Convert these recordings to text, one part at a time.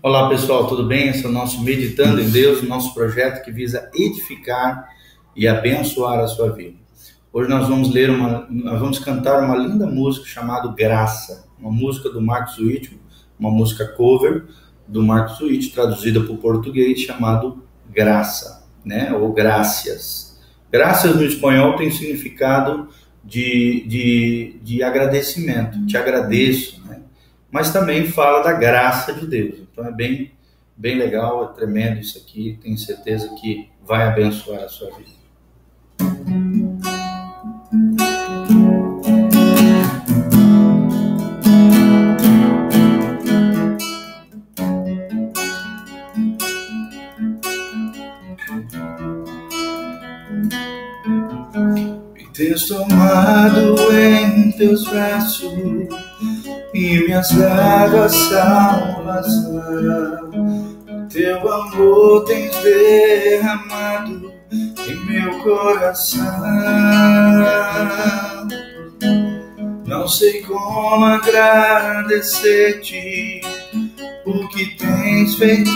Olá pessoal, tudo bem? Esse é o nosso Meditando em Deus, nosso projeto que visa edificar e abençoar a sua vida. Hoje nós vamos ler uma, nós vamos cantar uma linda música chamada Graça, uma música do Marcos Witt, uma música cover do Marcos Witt, traduzida para o português, chamado Graça, né? Ou Graças. Graças no espanhol tem significado de, de, de agradecimento. Te agradeço, né? Mas também fala da graça de Deus. Então é bem, bem legal, é tremendo isso aqui. Tenho certeza que vai abençoar a sua vida. tens tomado em teus braços e me has dado a salvação. Teu amor tens derramado em meu coração. Não sei como agradecer-te o que tens feito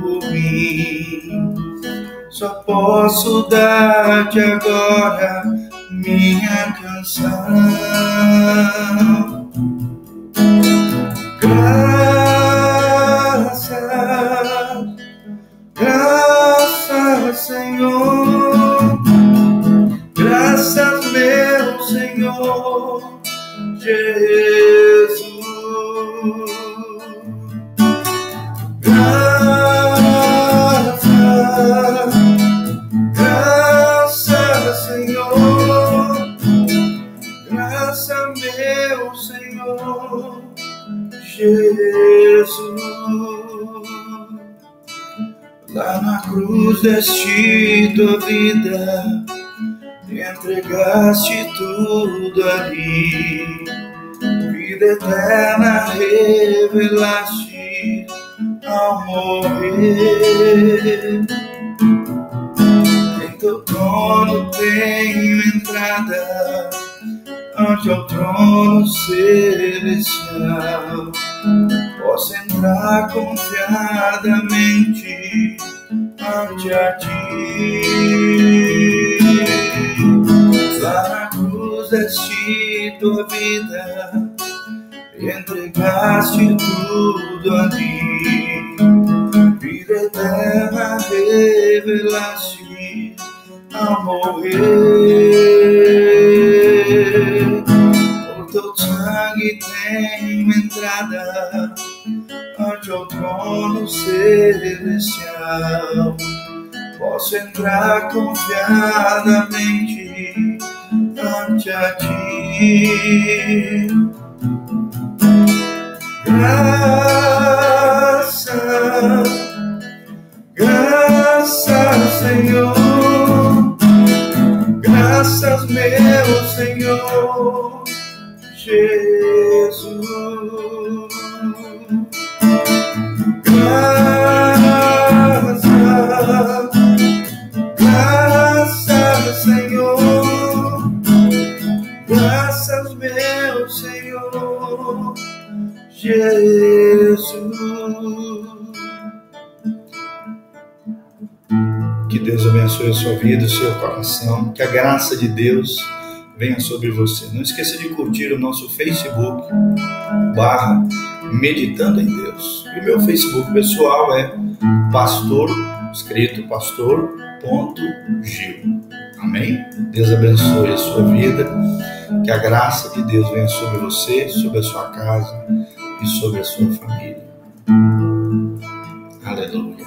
por mim. Só posso dar-te agora minha canção. Graças, meu Senhor Jesus. Jesus. Lá na cruz deste tua vida, entregaste tudo ali. Vida eterna revelaste ao morrer. Em teu trono tenho entrada ante o trono celestial. Posso entrar confiadamente ante a ti. Deste tua vida, entregaste tudo ali. Vida eterna revelaste ao morrer teu sangue tem entrada ante o trono celestial. Posso entrar confiadamente a ti. Graça, graça, Senhor. Graças, meu Senhor Jesus. Jesus. Que Deus abençoe a sua vida, o seu coração. Que a graça de Deus venha sobre você. Não esqueça de curtir o nosso Facebook barra Meditando em Deus. E o meu Facebook pessoal é pastor, escrito pastor ponto Gil. Amém? Deus abençoe a sua vida. Que a graça de Deus venha sobre você, sobre a sua casa e sobre a sua família. Aleluia.